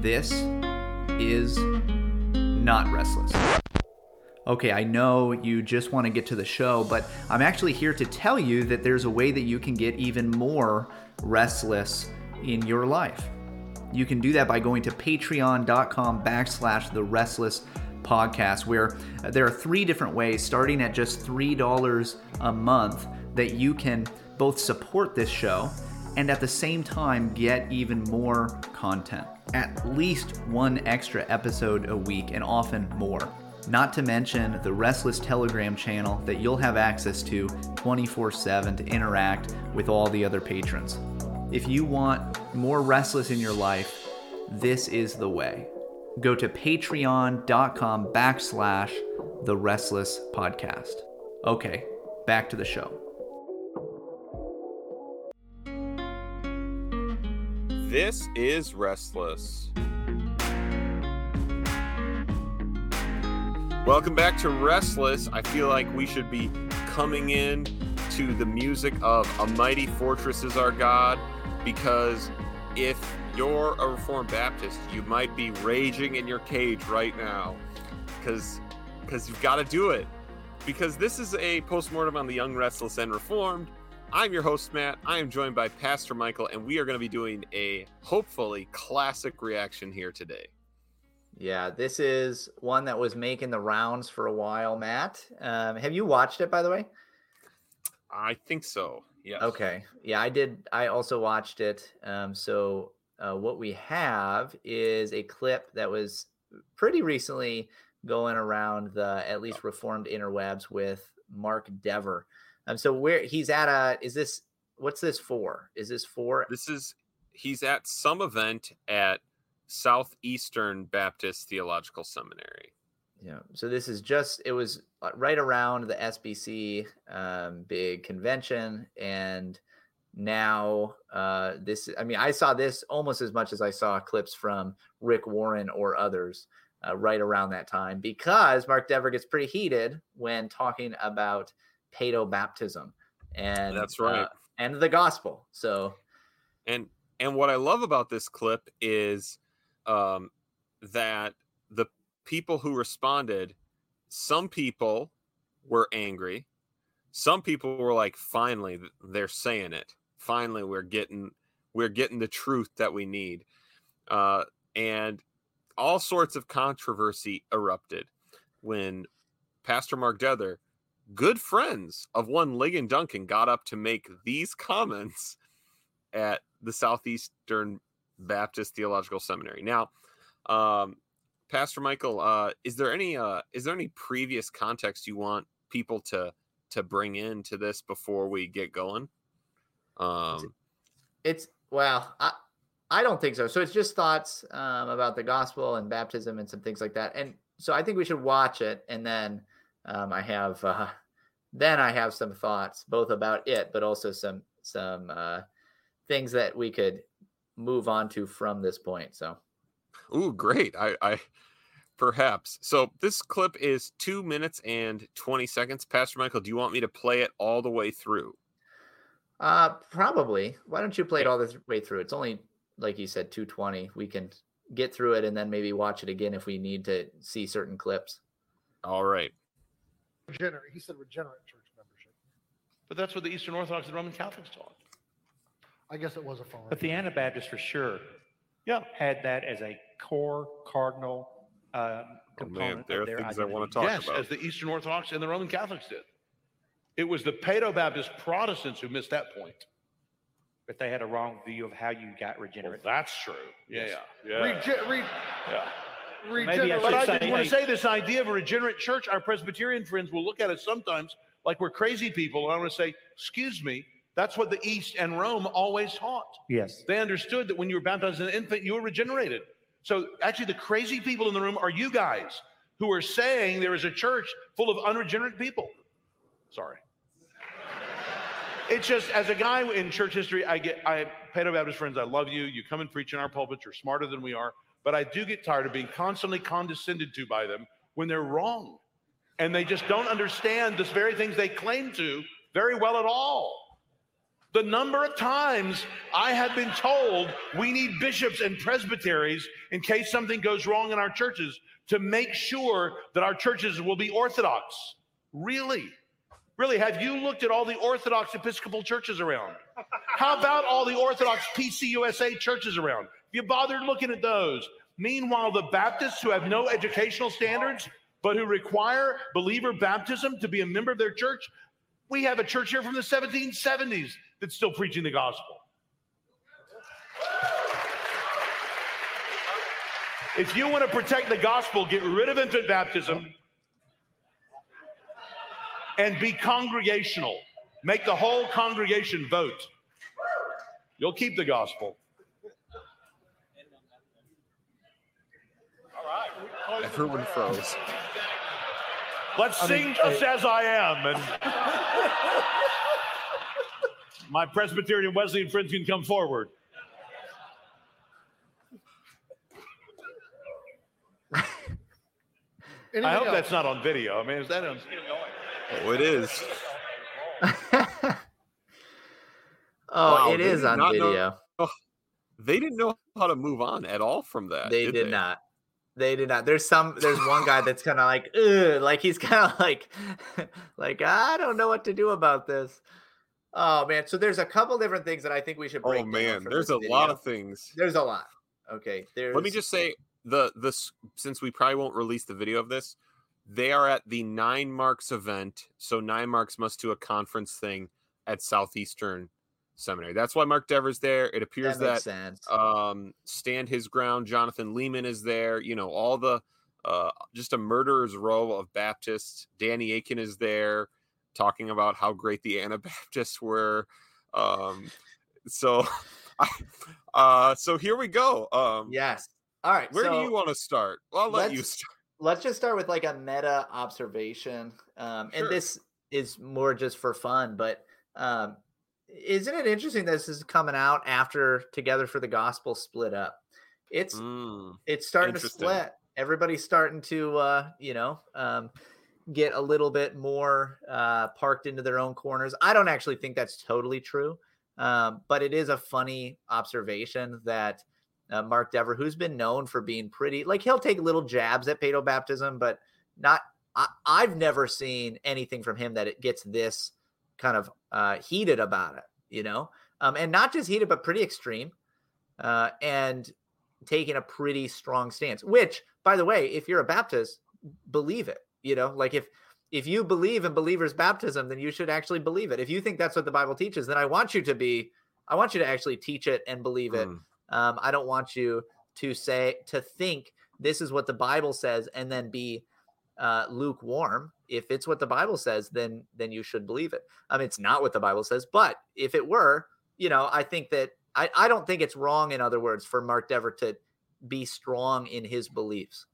This is not restless. Okay, I know you just want to get to the show, but I'm actually here to tell you that there's a way that you can get even more restless in your life. You can do that by going to patreon.com backslash the restless podcast, where there are three different ways, starting at just $3 a month, that you can both support this show and at the same time get even more content. At least one extra episode a week, and often more. Not to mention the Restless Telegram channel that you'll have access to 24 7 to interact with all the other patrons. If you want more restless in your life, this is the way. Go to patreon.com backslash the restless podcast. Okay, back to the show. This is Restless. Welcome back to Restless. I feel like we should be coming in to the music of A Mighty Fortress is Our God because if you're a Reformed Baptist, you might be raging in your cage right now because because you've got to do it. Because this is a postmortem on the young, restless, and reformed. I'm your host, Matt. I am joined by Pastor Michael, and we are going to be doing a hopefully classic reaction here today. Yeah, this is one that was making the rounds for a while, Matt. Um, have you watched it, by the way? I think so. Yeah. Okay. Yeah, I did. I also watched it. Um, so uh, what we have is a clip that was pretty recently going around the at least reformed interwebs with Mark Dever. Um, so where he's at a is this what's this for? Is this for This is he's at some event at Southeastern Baptist Theological Seminary. Yeah. So this is just it was uh, right around the SBC um, big convention, and now uh, this. I mean, I saw this almost as much as I saw clips from Rick Warren or others uh, right around that time because Mark Dever gets pretty heated when talking about paedo baptism, and That's right. uh, and the gospel. So And and what I love about this clip is um, that the people who responded, some people were angry, some people were like, "Finally, they're saying it. Finally, we're getting we're getting the truth that we need," uh, and all sorts of controversy erupted when Pastor Mark Dever, good friends of one Ligon Duncan, got up to make these comments at the Southeastern Baptist Theological Seminary. Now, um, Pastor Michael, uh, is there any uh, is there any previous context you want people to to bring into this before we get going? Um, It's well, I I don't think so. So it's just thoughts um, about the gospel and baptism and some things like that. And so I think we should watch it, and then um, I have uh, then I have some thoughts both about it, but also some some uh, things that we could move on to from this point. So Ooh, great. I, I perhaps. So this clip is two minutes and 20 seconds. Pastor Michael, do you want me to play it all the way through? uh, probably why don't you play it all the way through? It's only like you said, two twenty. We can get through it and then maybe watch it again if we need to see certain clips. All right. Regenerate. He said regenerate church membership. But that's what the Eastern Orthodox and Roman Catholics taught. I guess it was a phone. But the Anabaptists for sure Yeah. had that as a core cardinal uh, Oh, man, component there are of their things I wanna identity. talk yes, about. as the Eastern Orthodox and the Roman Catholics did. It was the Paedo Baptist Protestants who missed that point. But they had a wrong view of how you got Well, regenerate. that's true. Yeah, Yes. yeah, yeah. Rege- re- yeah. Maybe I regenerate. But I just want to say- say this idea of a regenerate church, our Presbyterian friends will look at it sometimes like we're crazy people. And I want to say, excuse me, that's what the East and Rome always taught. Yes. They understood that when you were baptized as an infant, you were regenerated. So actually, the crazy people in the room are you guys who are saying there is a church full of unregenerate people. Sorry. It's just as a guy in church history, I get I Paedo Baptist friends, I love you. You come and preach in our pulpits, you're smarter than we are, but I do get tired of being constantly condescended to by them when they're wrong. And they just don't understand the very things they claim to very well at all. The number of times I have been told we need bishops and presbyteries in case something goes wrong in our churches to make sure that our churches will be orthodox. Really? Really, have you looked at all the Orthodox Episcopal churches around? How about all the Orthodox PCUSA churches around? Have you bothered looking at those? Meanwhile, the Baptists who have no educational standards, but who require believer baptism to be a member of their church, we have a church here from the 1770s that's still preaching the gospel. If you want to protect the gospel, get rid of infant baptism and be congregational. Make the whole congregation vote. You'll keep the gospel. Everyone froze. Let's sing just as I am. And my Presbyterian Wesleyan friends can come forward. Anything I hope else? that's not on video. I mean, is that on? Oh, it is. oh, Wow, it they did on not know- video. They didn't know how to move on at all from that. they did, they? not. They did not. There's some. There's one guy that's kind of like, Ugh, like he's kind of like, like I don't know what to do about this. Oh man. So there's a couple different things that I think we should oh, break. Oh man, there's a lot of things. There's a lot. Okay. There's. Let me just say the this since we probably won't release the video of this, they are at the Nine Marks event. So Nine Marks must do a conference thing at Southeastern Seminary. That's why Mark Dever's there. It appears that that, um stand his ground jonathan leeman is there you know all the uh just a murderer's row of baptists danny akin is there talking about how great the anabaptists were um so I, uh so here we go um yes. All right. where so do you want to start well, i'll let you start let's just start with like a meta observation um Sure. and this is more just for fun but um isn't it interesting that this is coming out after together for the gospel split up? It's Mm, it's starting to split. Everybody's starting to uh you know um get a little bit more uh parked into their own corners. I don't actually think that's totally true um but it is a funny observation that uh, mark dever who's been known for being pretty like he'll take little jabs at paedo baptism but not I, i've never seen anything from him that it gets this kind of uh heated about it you know? Um and not just heated but pretty extreme uh and taking a pretty strong stance which by the way if you're a baptist believe it you know? Like if if you believe in believers baptism then you should actually believe it. If you think that's what the bible teaches then i want you to be i want you to actually teach it and believe it. Mm. um, i don't want you to say to think this is what the bible says and then be uh, lukewarm if it's what the bible says then then you should believe it. I mean it's not what the bible says but if it were you know i think that i, I don't think it's wrong in other words for mark dever to be strong in his beliefs.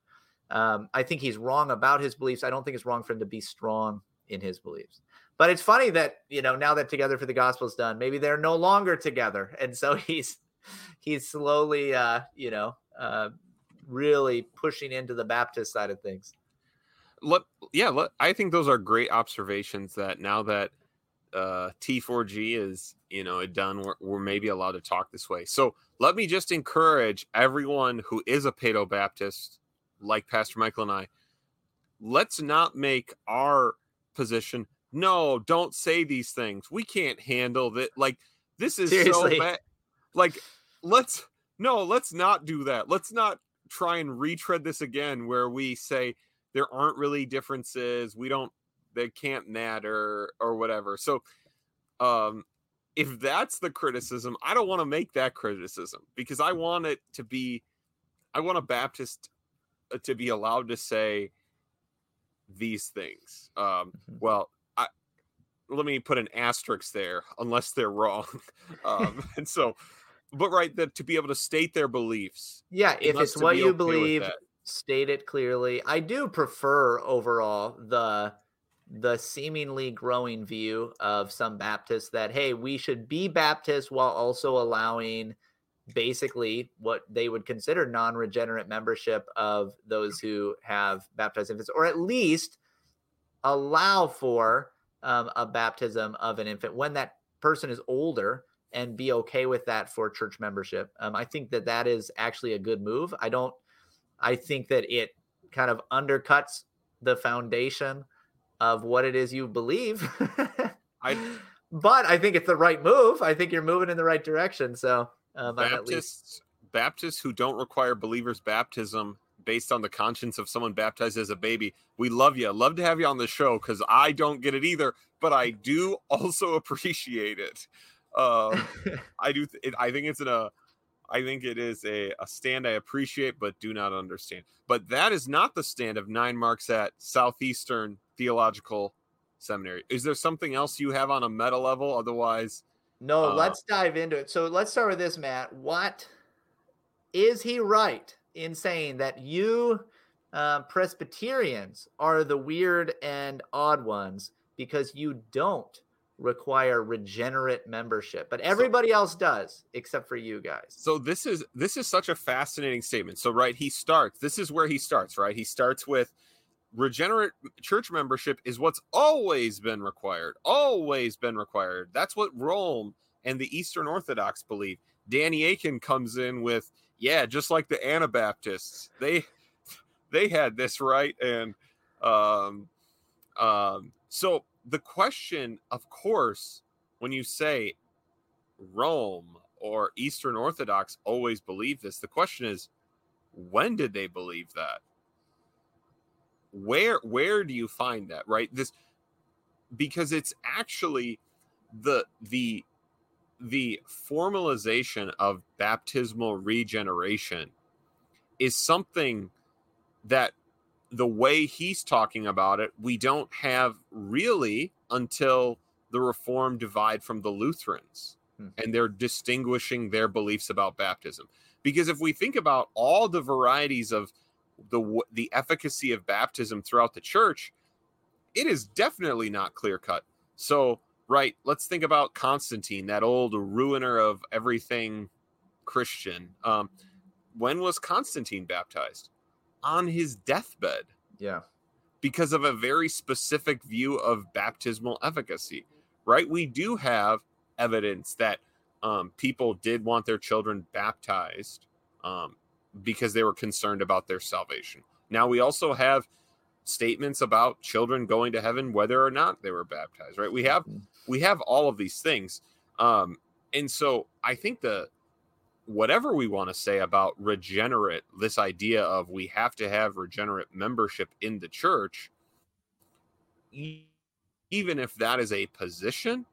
Um, i think he's wrong about his beliefs. I don't think it's wrong for him to be strong in his beliefs. But it's funny that you know now that together for the Gospel is done maybe they're no longer together. And so he's he's slowly uh you know uh really pushing into the baptist side of things let yeah let, i think those are great observations that now that uh t4g is you know done we're, we're maybe allowed to talk this way. So let me just encourage everyone who is a paedo baptist like pastor michael and i let's not make our position no don't say these things. We can't handle that like this is Seriously. so bad. Like let's no let's not do that. Let's not try and retread this again where we say there aren't really differences we don't they can't matter or whatever so um if that's the criticism i don't want to make that criticism because i want it to be i want a baptist uh, to be allowed to say these things um Mhm. well i let me put an asterisk there unless they're wrong um and so but right that to be able to state their beliefs yeah if it's what you believe. State it clearly i do prefer overall the the seemingly growing view of some baptists that hey we should be baptist while also allowing basically what they would consider non-regenerate membership of those who have baptized infants or at least allow for um, a baptism of an infant when that person is older and be okay with that for church membership. Um, I think that that is actually a good move. I don't. I think that it kind of undercuts the foundation of what it is you believe. I but I think it's the right move. I think you're moving in the right direction. So um, at least Baptists Baptists who don't require believers baptism based on the conscience of someone baptized as a baby. We love you. Love to have you on the show because I don't get it either, but I do also appreciate it. Um, I do. Th- it, I think it's in a. I think it is a, a stand I appreciate but do not understand. But that is not the stand of nine marks at Southeastern Theological Seminary. Is there something else you have on a meta level? Otherwise, No, Uh, let's dive into it. So let's start with this, Matt. What is he right in saying that you uh, Presbyterians are the weird and odd ones because you don't require regenerate membership, but everybody else does except for you guys? so this is this is such a fascinating statement. So right he starts this is where he starts right? He starts with regenerate church membership is what's always been required always been required. That's what rome and the eastern orthodox believe. Danny akin comes in with yeah just like the anabaptists they they had this right? And um um so the question of course when you say Rome or Eastern Orthodox always believe this. The question is, when did they believe that? Where where do you find that? Right? This because it's actually the the the formalization of baptismal regeneration is something that the way he's talking about it, we don't have really until the Reformed divide from the Lutherans Hmm. and they're distinguishing their beliefs about baptism. Because if we think about all the varieties of the the efficacy of baptism throughout the church, it is definitely not clear cut. So, right, let's think about Constantine, that old ruiner of everything Christian. Um, when was Constantine baptized? On his deathbed Yeah. because of a very specific view of baptismal efficacy, right? We do have evidence that um, people did want their children baptized um, because they were concerned about their salvation. Now, we also have statements about children going to heaven whether or not they were baptized, right? We have we have all of these things. Um, and so I think the whatever we want to say about regenerate, this idea of we have to have regenerate membership in the church, even if that is a position,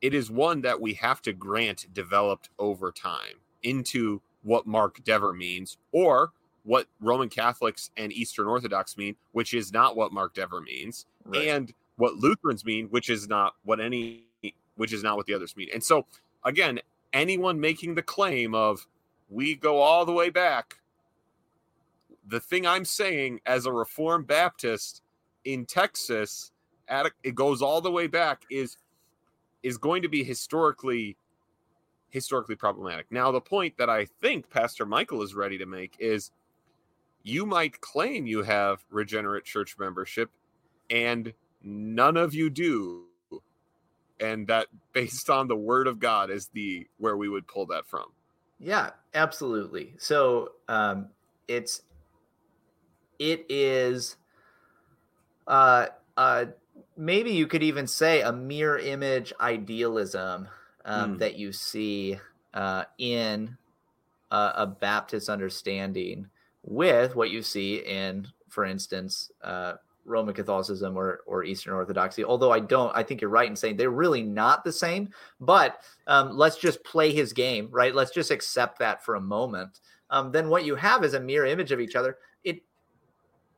it is one that we have to grant developed over time into what Mark Dever means or what Roman Catholics and Eastern Orthodox mean, which is not what Mark Dever means, Right. and what Lutherans mean, which is not what any which is not what the others mean. And so again, anyone making the claim of we go all the way back, the thing I'm saying as a Reformed Baptist in Texas, at it goes all the way back is is going to be historically historically problematic. Now, the point that I think Pastor Michael is ready to make is you might claim you have regenerate church membership and none of you do. And that based on the word of God is the where we would pull that from. Yeah, absolutely. So um, it's it is uh, uh, maybe you could even say a mirror image idealism um, Mm. that you see uh, in a, a Baptist understanding with what you see in, for instance, uh, Roman Catholicism or or Eastern Orthodoxy. Although I don't, I think you're right in saying they're really not the same. But um, let's just play his game, right? Let's just accept that for a moment. Um, then what you have is a mirror image of each other. It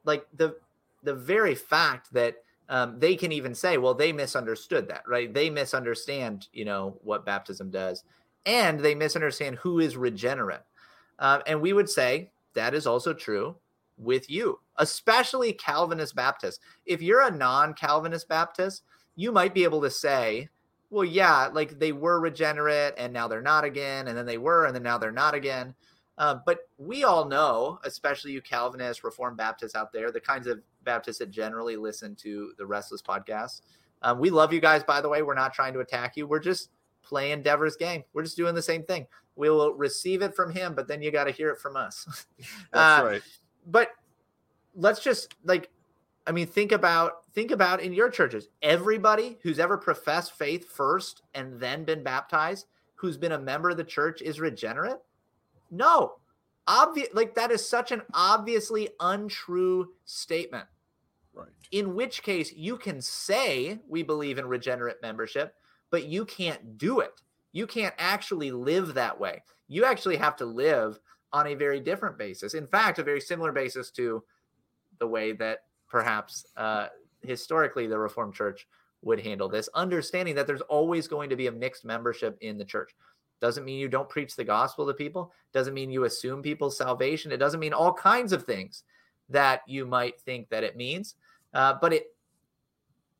like the the very fact that um, they can even say, well, they misunderstood that, right? They misunderstand, you know, what baptism does, and they misunderstand who is regenerate. Uh, and we would say that is also true with you, especially Calvinist Baptists. If you're a non-Calvinist Baptist, you might be able to say, well, yeah, like they were regenerate and now they're not again, and then they were and then now they're not again. Uh, but we all know, especially you Calvinists, Reformed Baptists out there, the kinds of Baptists that generally listen to the Restless podcast, Um, we love you guys, by the way. We're not trying to attack you. We're just playing Dever's game. We're just doing the same thing. We will receive it from him, but then you got to hear it from us. That's Uh, right. But let's just like, I mean, think about think about in your churches. Everybody who's ever professed faith first and then been baptized, who's been a member of the church, is regenerate. No, obvious. Like that is such an obviously untrue statement Right. in which case you can say we believe in regenerate membership, but you can't do it. You can't actually live that way. You actually have to live on a very different basis. In fact, a very similar basis to the way that perhaps uh, historically the Reformed Church would handle this, understanding that there's always going to be a mixed membership in the church. Doesn't mean you don't preach the gospel to people, doesn't mean you assume people's salvation, it doesn't mean all kinds of things that you might think that it means. Uh, but it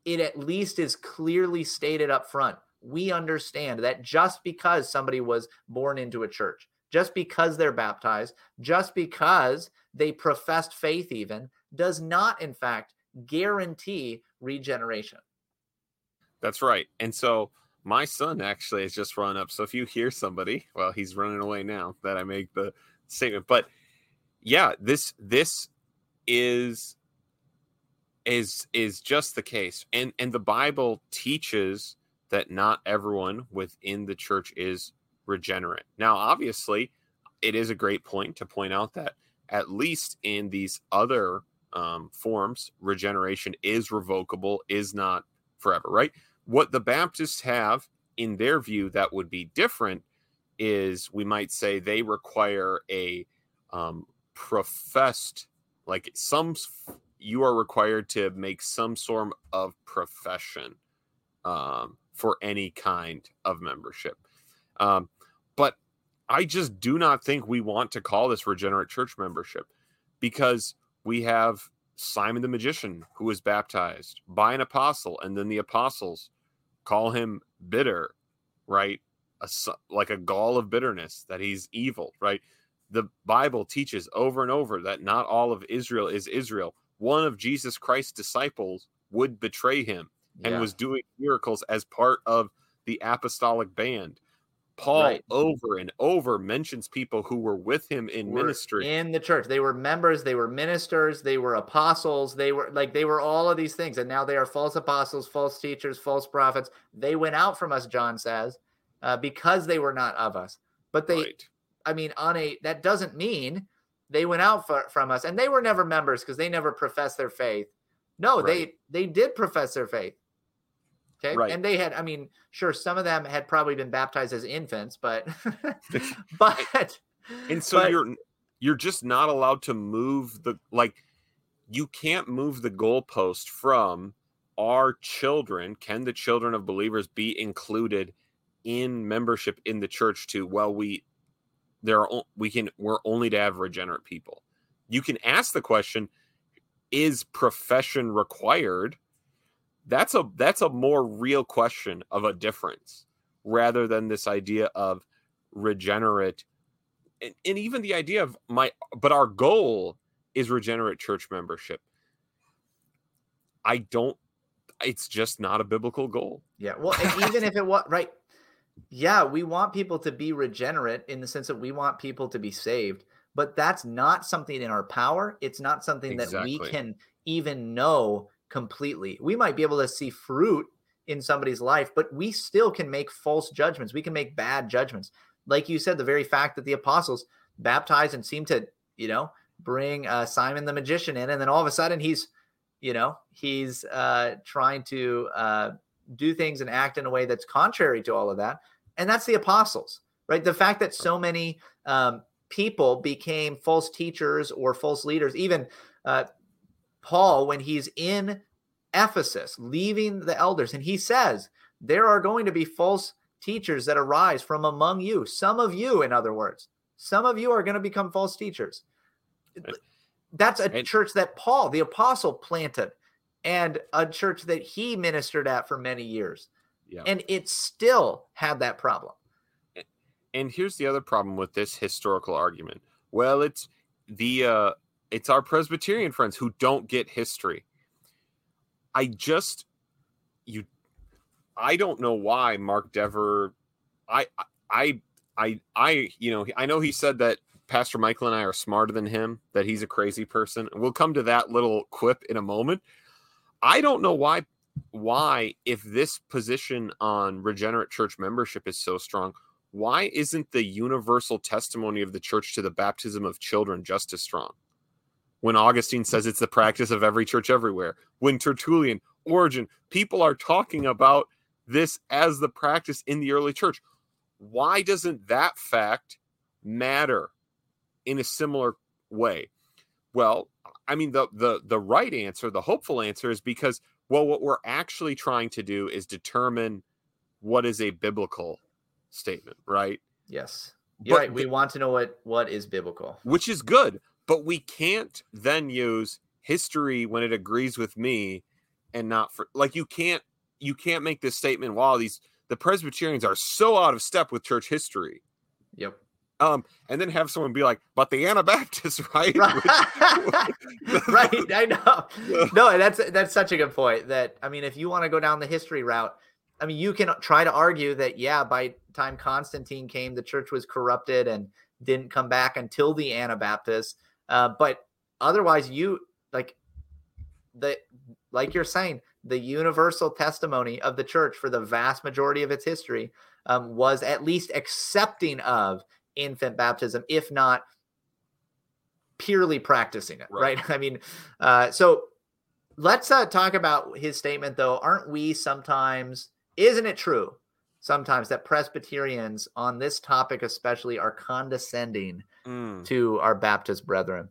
it at least is clearly stated up front. We understand that just because somebody was born into a church, just because they're baptized, just because they professed faith, even does not, in fact, guarantee regeneration. That's right. And so my son actually has just run up. So if you hear somebody, well, he's running away now that I make the statement. But yeah, this this is is is just the case. And and the Bible teaches that not everyone within the church is regenerate. Now, obviously, it is a great point to point out that at least in these other um, forms, regeneration is revocable, is not forever, right? What the Baptists have in their view that would be different is we might say they require a um, professed, like some, you are required to make some sort of profession um, for any kind of membership. Um, but I just do not think we want to call this regenerate church membership because we have Simon the magician who was baptized by an apostle, and then the apostles call him bitter, right? A, like a gall of bitterness that he's evil, right? The Bible teaches over and over that not all of Israel is Israel. One of Jesus Christ's disciples would betray him and Yeah. was doing miracles as part of the apostolic band. Paul Right. over and over mentions people who were with him in were ministry. in the church. They were members, they were ministers, they were apostles, they were like they were all of these things, and now they are false apostles, false teachers, false prophets. They went out from us, John says, uh, because they were not of us. But they, right. I mean, on a that doesn't mean they went out for, from us, and they were never members because they never professed their faith. No, Right. they they did profess their faith. Okay, Right. and they had, I mean, sure, some of them had probably been baptized as infants, but but and so but- you're you're just not allowed to move the like you can't move the goalpost from our children can the children of believers be included in membership in the church to well we there are we can we're only to have regenerate people you can ask the question is profession required that's a that's a more real question of a difference rather than this idea of regenerate and, and even the idea of my but our goal is regenerate church membership i don't it's just not a biblical goal Yeah. Well, and even if it was right, yeah, we want people to be regenerate in the sense that we want people to be saved, but that's not something in our power. It's not something that we can even know completely. We might be able to see fruit in somebody's life, but we still can make false judgments. We can make bad judgments. Like you said, the very fact that the apostles baptized and seemed to, you know, bring uh, Simon the magician in, and then all of a sudden he's, you know, he's uh, trying to uh, do things and act in a way that's contrary to all of that. And that's the apostles, right? The fact that so many um, people became false teachers or false leaders, even uh, Paul, when he's in Ephesus, leaving the elders, and he says, There are going to be false teachers that arise from among you. Some of you, in other words, some of you are going to become false teachers. That's a church that Paul, the apostle, planted and a church that he ministered at for many years. Yeah. And it still had that problem. and here's the other problem with this historical argument well it's the uh it's our presbyterian friends who don't get history i just you I don't know why Mark Dever. I I I I you know I know he said that Pastor Michael and I are smarter than him, that he's a crazy person. We'll come to that little quip in a moment. I don't know why why if this position on regenerate church membership is so strong, why isn't the universal testimony of the church to the baptism of children just as strong? When Augustine says it's the practice of every church everywhere, when Tertullian, Origen, people are talking about this as the practice in the early church. Why doesn't that fact matter in a similar way? Well, I mean the the the right answer, the hopeful answer is because well what we're actually trying to do is determine what is a biblical statement, right? Yes. But right. We want to know what what is biblical. which is good, but we can't then use history when it agrees with me and not for like you can't you can't make this statement wow these the Presbyterians are so out of step with church history. Yep. Um, and then have someone be like, but the Anabaptists, right? Right. right. I know. No, and that's that's such a good point. That I mean, if you want to go down the history route, I mean, you can try to argue that yeah, by time Constantine came, the church was corrupted and didn't come back until the Anabaptists. Uh, but otherwise, you like the like you're saying, the universal testimony of the church for the vast majority of its history um, was at least accepting of infant baptism, if not purely practicing it, Right. right? I mean, uh, so let's uh, talk about his statement, though. Aren't we sometimes, isn't it true sometimes that Presbyterians on this topic, especially, are condescending Mm. to our Baptist brethren?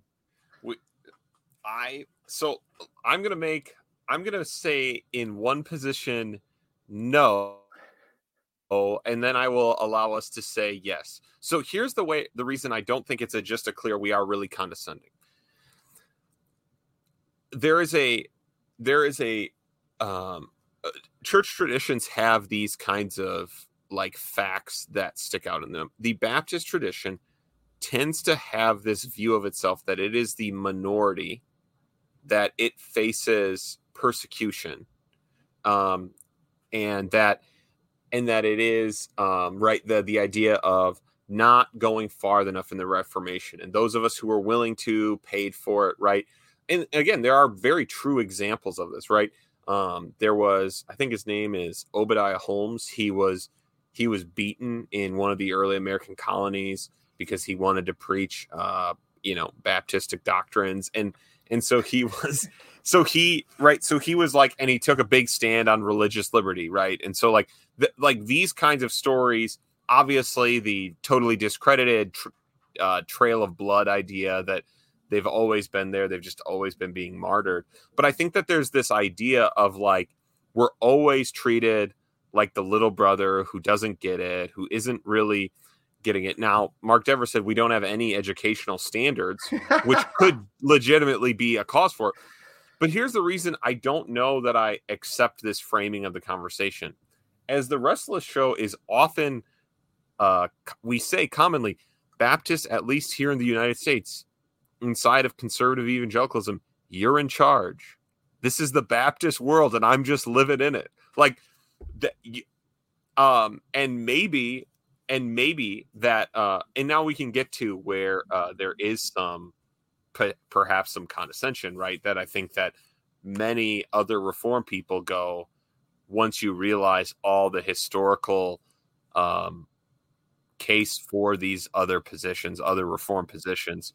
I so I'm gonna make I'm gonna say in one position no. Oh, and then I will allow us to say yes. So here's the way the reason I don't think it's a just a clear we are really condescending. There is a there is a um uh, church traditions have these kinds of like facts that stick out in them. The Baptist tradition tends to have this view of itself that it is the minority that it faces persecution um and that and that it is um right the the idea of not going far enough in the reformation and those of us who are willing to paid for it right? And again there are very true examples of this right? Um there was i think his name is obadiah holmes. He was he was beaten in one of the early american colonies because he wanted to preach uh you know baptistic doctrines. And and so he was so he right so he was like and he took a big stand on religious liberty right? And so like like these kinds of stories obviously the totally discredited tr- uh, trail of blood idea that they've always been there they've just always been being martyred. But i think that there's this idea of like we're always treated like the little brother who doesn't get it who isn't really getting it now mark dever said we don't have any educational standards which could legitimately be a cause for it. But here's the reason I don't know that I accept this framing of the conversation. As the Restless show is often, uh, we say commonly, Baptists, at least here in the United States, inside of conservative evangelicalism, you're in charge. This is the Baptist world, and I'm just living in it. Like, the, um, and maybe, and maybe that, uh, and now we can get to where uh, there is some pe- perhaps some condescension, right? That I think that many other reform people go once you realize all the historical um, case for these other positions, other reform positions.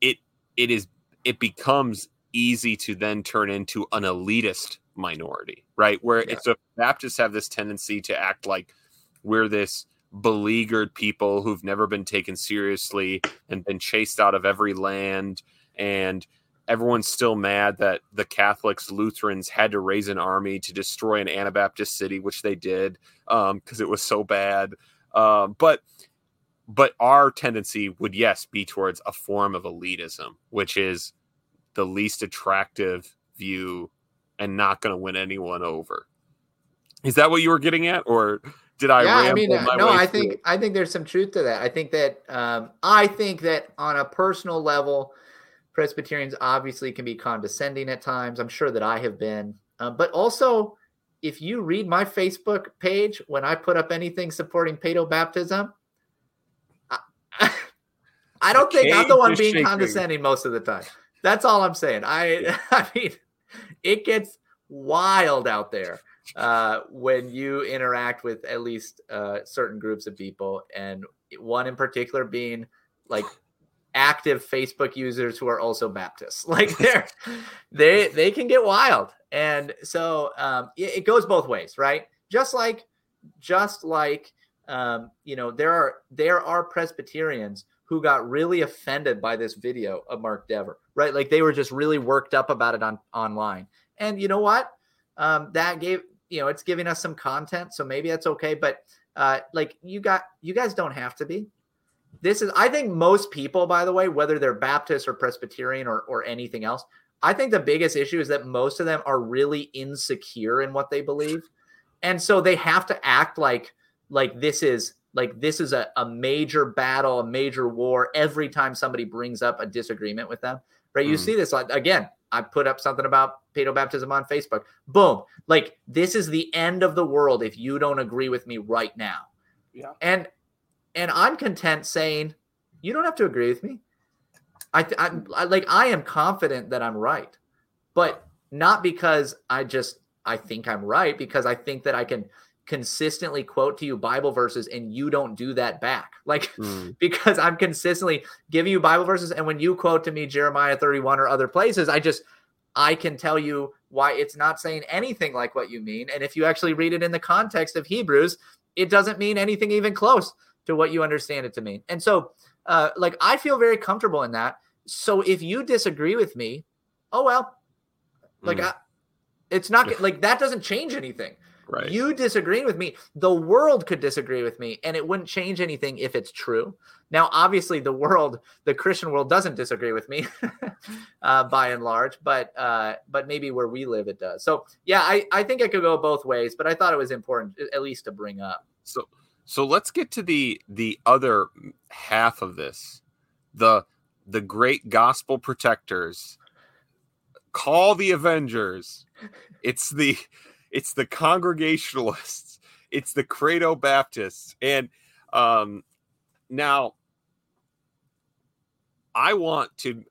It it is it becomes easy to then turn into an elitist minority, right? Where Yeah. it's a Baptists have this tendency to act like we're this beleaguered people who've never been taken seriously and been chased out of every land. And everyone's still mad that the catholics lutherans had to raise an army to destroy an anabaptist city which they did because it was so bad. Um, but but our tendency would yes be towards a form of elitism which is the least attractive view and not going to win anyone over. Is that what you were getting at or did i yeah, I mean, uh, no, I through think? I think there's some truth to that. I think that um, I think that on a personal level, Presbyterians obviously can be condescending at times. I'm sure that I have been, uh, but also if you read my Facebook page when I put up anything supporting pedo baptism, I, I don't think I'm the one being shaking. condescending most of the time. That's all I'm saying. I I mean, it gets wild out there uh, when you interact with at least uh, certain groups of people, and one in particular being like active Facebook users who are also Baptists. Like they're they they can get wild, and so um, it, it goes both ways, right? Just like just like um, you know there are there are Presbyterians who got really offended by this video of Mark Dever, right? Like they were just really worked up about it on online. And you know what? Um, that gave you know it's giving us some content, so maybe that's okay. But uh, like you got you guys don't have to be. This is I think most people, by the way, whether they're Baptist or Presbyterian or or anything else, I think the biggest issue is that most of them are really insecure in what they believe, and so they have to act like like this is like this is a, a major battle, a major war every time somebody brings up a disagreement with them. Right. You Mm. see this again, I put up something about pedo baptism on Facebook. Boom. Like this is the end of the world if you don't agree with me right now. Yeah. And and I'm content saying, you don't have to agree with me. I, I'm I, like I am confident that I'm right, but not because I just I think I'm right because I think that I can consistently quote to you Bible verses and you don't do that back. Like Mm. because I'm consistently giving you Bible verses and when you quote to me Jeremiah 31 or other places, I just I can tell you why it's not saying anything like what you mean and if you actually read it in the context of Hebrews, it doesn't mean anything even close to what you understand it to mean. And so uh like I feel very comfortable in that. So if you disagree with me, oh well. Like Mm. I, it's not like that doesn't change anything. Right. You disagreeing with me, the world could disagree with me, and it wouldn't change anything if it's true. Now, obviously, the world, the Christian world, doesn't disagree with me, uh, by and large, but uh, but maybe where we live, it does. So, yeah, I I think it could go both ways, but I thought it was important at least to bring up. So so let's get to the the other half of this. The the great gospel protectors call the avengers. It's the it's the congregationalists. It's the credo baptists. And um now I want to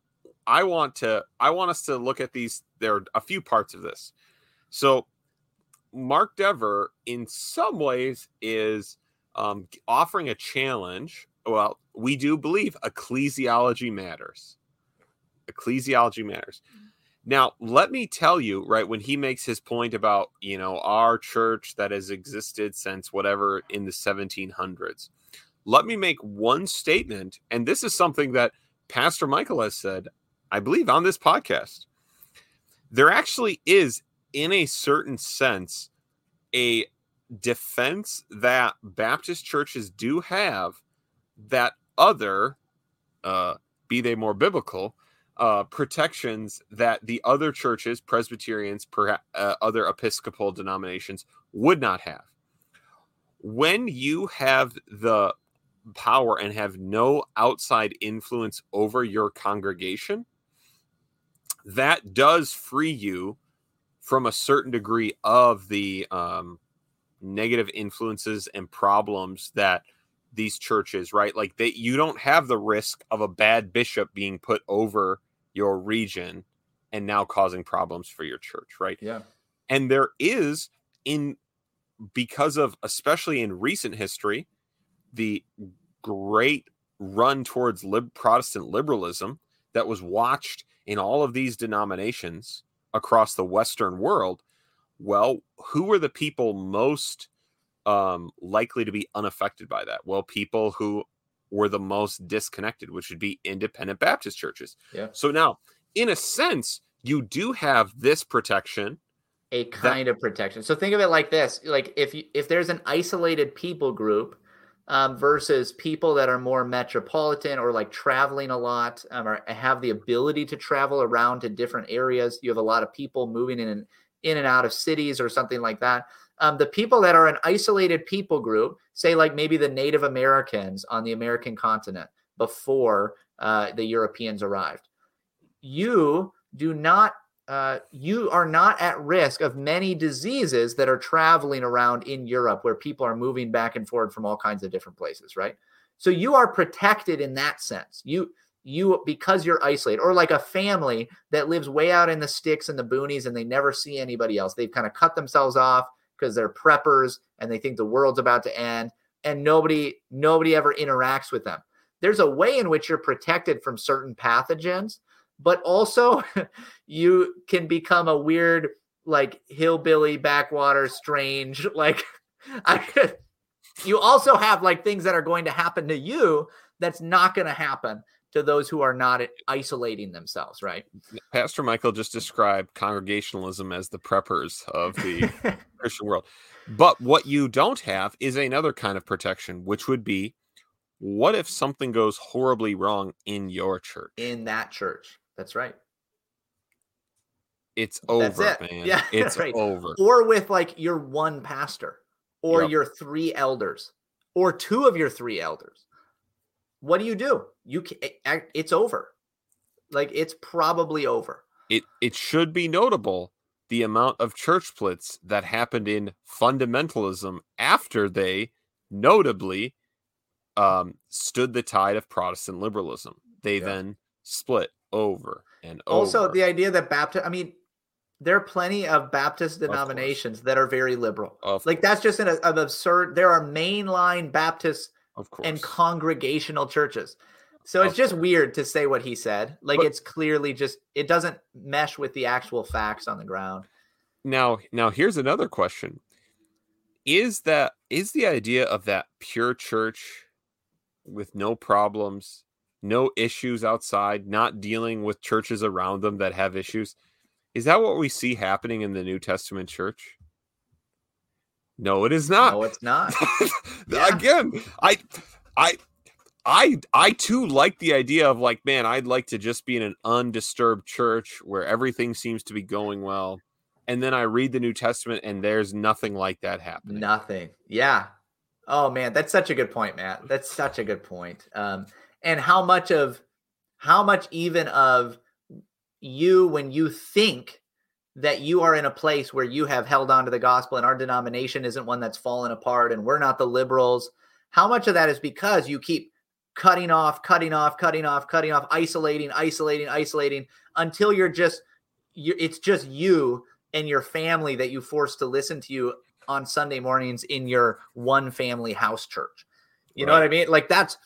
I want to I want us to look at these there are a few parts of this. So Mark Dever, in some ways, is um, offering a challenge. Well, we do believe ecclesiology matters. Ecclesiology matters. Now, let me tell you, right, when he makes his point about, you know, our church that has existed since whatever in the 1700s, let me make one statement. And this is something that Pastor Michael has said, I believe, on this podcast. There actually is in a certain sense, a defense that Baptist churches do have that other, uh, be they more biblical, uh, protections that the other churches, Presbyterians, perhaps uh, other Episcopal denominations would not have. When you have the power and have no outside influence over your congregation, that does free you from a certain degree of the um, negative influences and problems that these churches right like that you don't have the risk of a bad bishop being put over your region and now causing problems for your church right Yeah. and there is in because of especially in recent history the great run towards lib- protestant liberalism that was watched in all of these denominations across the western world well who were the people most um, likely to be unaffected by that well people who were the most disconnected which would be independent baptist churches Yeah. so now in a sense you do have this protection a kind of protection. So think of it like this: like if you, if there's an isolated people group um, versus people that are more metropolitan or like traveling a lot um, or have the ability to travel around to different areas. You have a lot of people moving in and in and out of cities or something like that. Um, the people that are an isolated people group, say like maybe the Native Americans on the American continent before uh, the Europeans arrived, you do not uh, you are not at risk of many diseases that are traveling around in Europe where people are moving back and forth from all kinds of different places, right? So you are protected in that sense. You you because you're isolated or like a family that lives way out in the sticks and the boonies and they never see anybody else. They've kind of cut themselves off because they're preppers and they think the world's about to end and nobody nobody ever interacts with them. There's a way in which you're protected from certain pathogens, but also you can become a weird like hillbilly backwater strange like I you also have like things that are going to happen to you that's not going to happen to those who are not isolating themselves, right? Pastor Michael just described congregationalism as the preppers of the Christian world. But what you don't have is another kind of protection, which would be what if something goes horribly wrong in your church? In that church. That's right. It's over, it. man. Yeah, it's right. over. Or with like your one pastor or Yep. your three elders or two of your three elders. What do you do? You can, it's over. Like it's probably over. It it should be notable the amount of church splits that happened in fundamentalism after they notably um, stood the tide of Protestant liberalism. They Yeah. then split over and over. Also, the idea that Baptist, I mean, there are plenty of Baptist course. denominations that are very liberal. of Like that's just an, an absurd. There are mainline Baptists of course and congregational churches. So it's just weird to say what he said. Like But- it's clearly just it doesn't mesh with the actual facts on the ground. now now here's another question is that is the idea of that pure church with no problems no issues outside not dealing with churches around them that have issues is that what we see happening in the new testament church no it is not No, it's not. Yeah. again i i i i too like the idea of like man i'd like to just be in an undisturbed church where everything seems to be going well and then i read the new testament and there's nothing like that happening Nothing. Yeah. Oh man, that's such a good point, Matt. That's such a good point. Um, and how much of how much even of you when you think that you are in a place where you have held on to the gospel and our denomination isn't one that's fallen apart and we're not the liberals, how much of that is because you keep cutting off, cutting off, cutting off, cutting off, isolating, isolating, isolating until you're just you it's just you and your family that you force to listen to you on Sunday mornings in your one family house church. You know what I mean? Like that's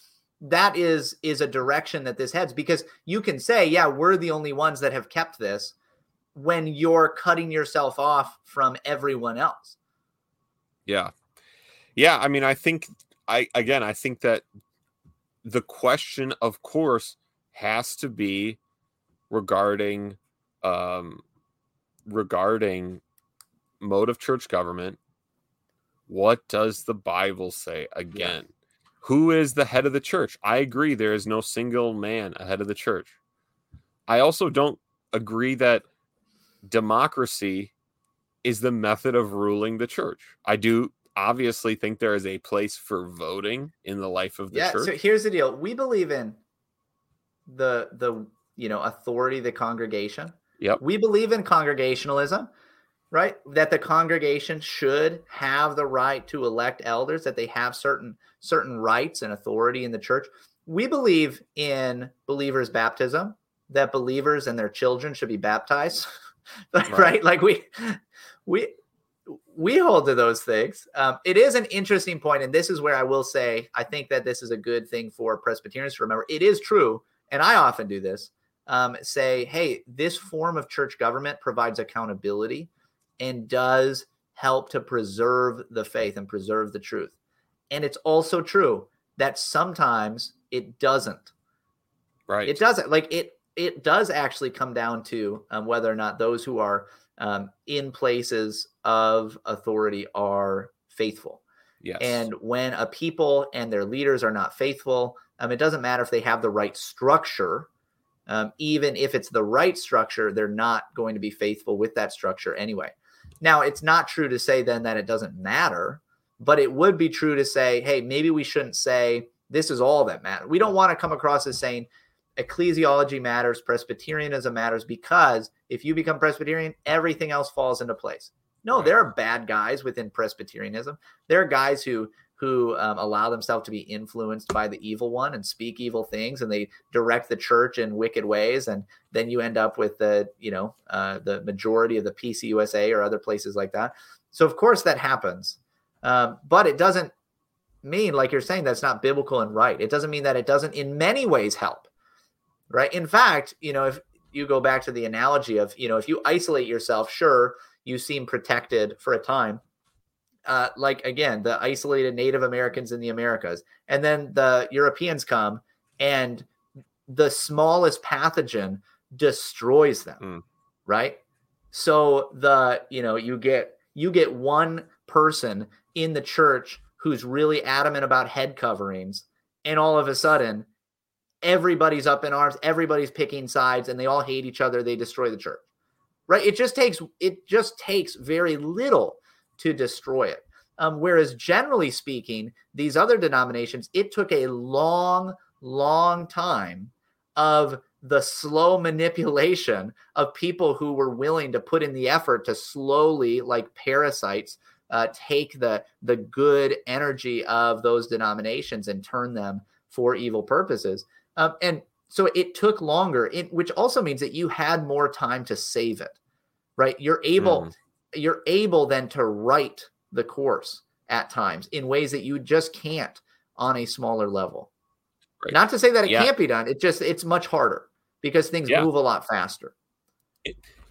that is is a direction that this heads because you can say, yeah, we're the only ones that have kept this when you're cutting yourself off from everyone else. yeah. Yeah i mean i think i again i think that the question of course has to be regarding um regarding mode of church government. What does the bible say again? Who is the head of the church? I agree there is no single man ahead of the church. I also don't agree that democracy is the method of ruling the church i do obviously think there is a place for voting in the life of the yeah. church So here's the deal: we believe in the the you know authority, the congregation. Yep. We believe in congregationalism, right? That the congregation should have the right to elect elders. That they have certain certain rights and authority in the church. We believe in believers' baptism. That believers and their children should be baptized, right? Right. Like we we we hold to those things. Um, it is an interesting point, and this is where I will say I think that this is a good thing for Presbyterians to remember. It is true, and I often do this. Um, say, hey, this form of church government provides accountability and does help to preserve the faith and preserve the truth. And it's also true that sometimes it doesn't. right It doesn't. Like it. It does actually come down to um, whether or not those who are um, in places of authority are faithful. yes And when a people and their leaders are not faithful, um, it doesn't matter if they have the right structure. Um, even if it's the right structure, they're not going to be faithful with that structure anyway. Now, it's not true to say then that it doesn't matter, but it would be true to say, hey, maybe we shouldn't say this is all that matters. We don't want to come across as saying ecclesiology matters, Presbyterianism matters because if you become Presbyterian, everything else falls into place. No, Right. there are bad guys within Presbyterianism. There are guys who who um, allow themselves to be influenced by the evil one and speak evil things, and they direct the church in wicked ways, and then you end up with the you know uh, the majority of the PCUSA or other places like that. So of course that happens, um, but it doesn't mean like you're saying that's not biblical and right. It doesn't mean that it doesn't in many ways help, right? In fact, you know if you go back to the analogy of you know if you isolate yourself, sure you seem protected for a time. Uh, like again, the isolated Native Americans in the Americas, and then the Europeans come, and the smallest pathogen destroys them, Mm. right? So the you know you get you get one person in the church who's really adamant about head coverings, and all of a sudden, everybody's up in arms, everybody's picking sides, and they all hate each other. They destroy the church, right? It just takes it just takes very little to destroy it. Um, whereas generally speaking, these other denominations, it took a long, long time of the slow manipulation of people who were willing to put in the effort to slowly, like parasites, uh, take the the good energy of those denominations and turn them for evil purposes. Um, and so it took longer, it, which also means that you had more time to save it, right? You're able Mhm. you're able then to right the course at times in ways that you just can't on a smaller level. Right. Not to say that it Yeah. can't be done. It just it's much harder because things Yeah. move a lot faster.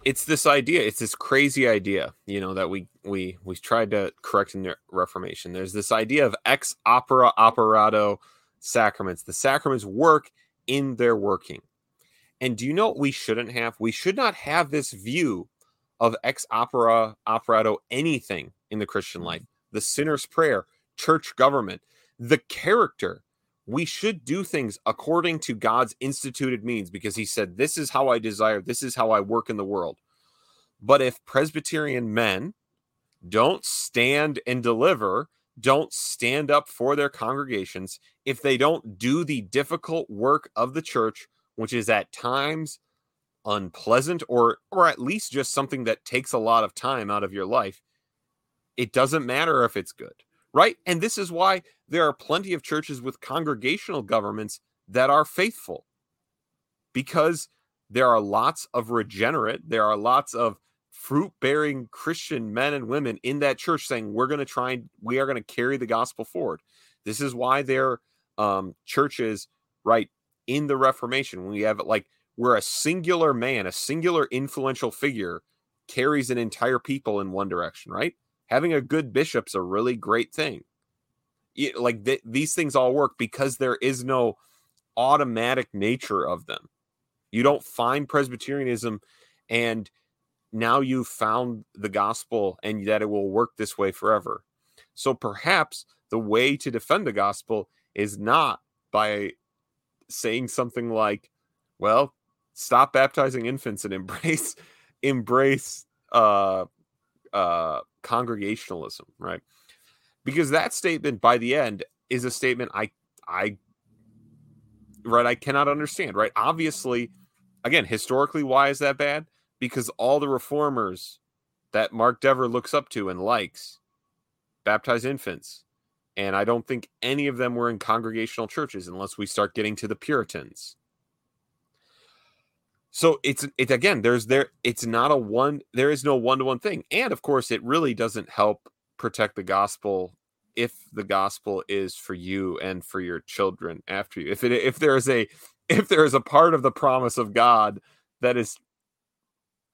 it's this idea it's this crazy idea you know that we we we tried to correct in the reformation there's this idea of ex opere operato sacraments. The sacraments work in their working. And do you know what we shouldn't have? We should not have this view of ex opere operato anything in the christian mm-hmm. life. The sinner's prayer church government the character. We should do things according to God's instituted means because he said, This is how I desire, this is how I work in the world. But if Presbyterian men don't stand and deliver, don't stand up for their congregations, if they don't do the difficult work of the church, which is at times unpleasant or or at least just something that takes a lot of time out of your life, it doesn't matter if it's good right? And this is why there are plenty of churches with congregational governments that are faithful because there are lots of regenerate, there are lots of fruit bearing Christian men and women in that church saying, We're going to try and we are going to carry the gospel forward. This is why their um, churches, right, in the Reformation, we have like, where a singular man, a singular influential figure carries an entire people in one direction, right? having a good bishop's a really great thing. It- like th- these things all work because there is no automatic nature of them. You don't find Presbyterianism and now you've found the gospel and that it will work this way forever. So perhaps the way to defend the gospel is not by saying something like, well, stop baptizing infants and embrace embrace uh uh congregationalism, right? Because that statement by the end is a statement I I right I cannot understand, right? Obviously, again, historically why is that bad? Because all the reformers that Mark Dever looks up to and likes baptize infants. And I don't think any of them were in congregational churches unless we start getting to the Puritans. So it's it again, there's there it's not a one there is no one-to-one thing. And of course, it really doesn't help protect the gospel if the gospel is for you and for your children after you. If it if there is a if there is a part of the promise of God that is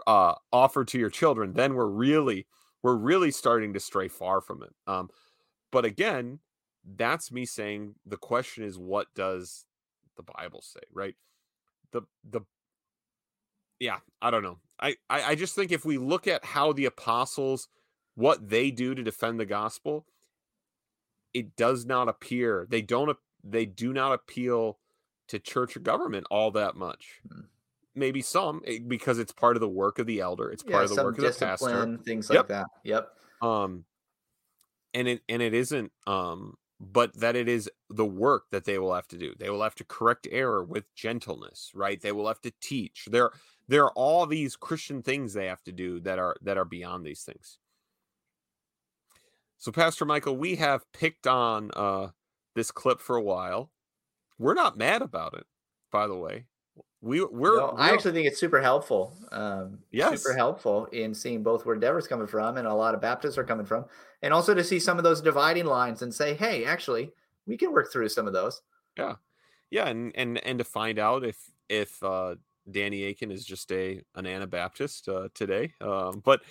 uh offered to your children, then we're really we're really starting to stray far from it. Um but again, that's me saying the question is what does the Bible say, right? The the yeah, I don't know. I, I I just think if we look at how the apostles what they do to defend the gospel, it does not appear they don't they do not appeal to church or government all that much. Hmm. Maybe some eh, because it's part of the work of the elder. It's part Yeah, of the work of the pastor. things Yep. like that. Yep. Um, and it and it isn't um but that it is the work that they will have to do. They will have to correct error with gentleness, right? They will have to teach. There, there are all these Christian things they have to do that are that are beyond these things. So, Pastor Michael, we have picked on uh, this clip for a while. We're not mad about it, by the way. We we're, No, I we're- actually think it's super helpful. Um, Yes. super helpful in seeing both where Dever's coming from and a lot of Baptists are coming from, and also to see some of those dividing lines and say, hey, actually, we can work through some of those. Yeah, yeah and and and to find out if if uh danny akin is just a an anabaptist uh today um but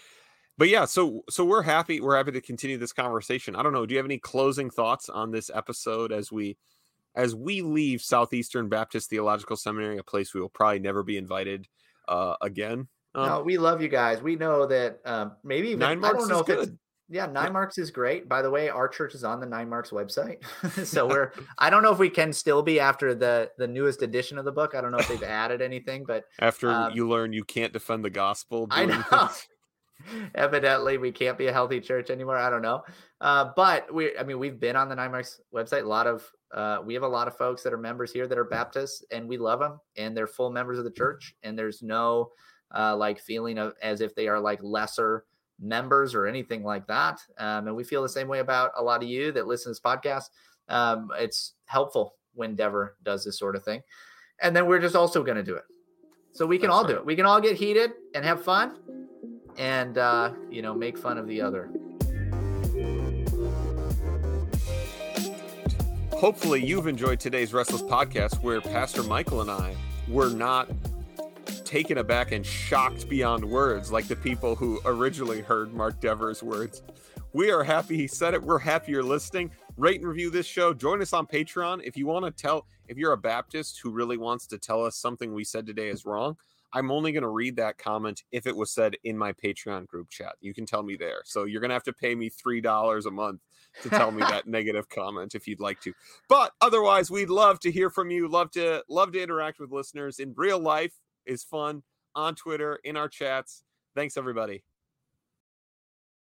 but yeah so so we're happy we're happy to continue this conversation i don't know do you have any closing thoughts on this episode as we as we leave southeastern baptist theological seminary a place we will probably never be invited uh again um, no, we love you guys. We know that um, maybe even nine I don't know is if it's good yeah, Nine Marks is great. By the way, our church is on the Nine Marks website, so we're. I don't know if we can still be after the the newest edition of the book. I don't know if they've added anything, but after um, you learn you can't defend the gospel I know. Evidently, we can't be a healthy church anymore. I don't know, uh, but we. I mean, we've been on the Nine Marks website. A lot of uh, we have a lot of folks that are members here that are Baptists, and we love them, and they're full members of the church. And there's no uh, like feeling of as if they are like lesser members or anything like that. Um, and we feel the same way about a lot of you that listen to this podcast. Um, it's helpful when Dever does this sort of thing, and then we're just also going to do it. So we can That's all do it. We can all get heated and have fun and uh, you know make fun of the other. Hopefully, you've enjoyed today's Restless podcast where Pastor Michael and I were not taken aback and shocked beyond words like the people who originally heard Mark Dever's words. We are happy he said it. We're happy you're listening. Rate and review this show. Join us on Patreon. If you want to tell, if you're a Baptist who really wants to tell us something we said today is wrong, I'm only going to read that comment if it was said in my Patreon group chat. You can tell me there. So you're going to have to pay me $3 a month to tell me that negative comment if you'd like to. But otherwise, we'd love to hear from you. Love to love to interact with listeners in real life is fun on Twitter in our chats. Thanks everybody.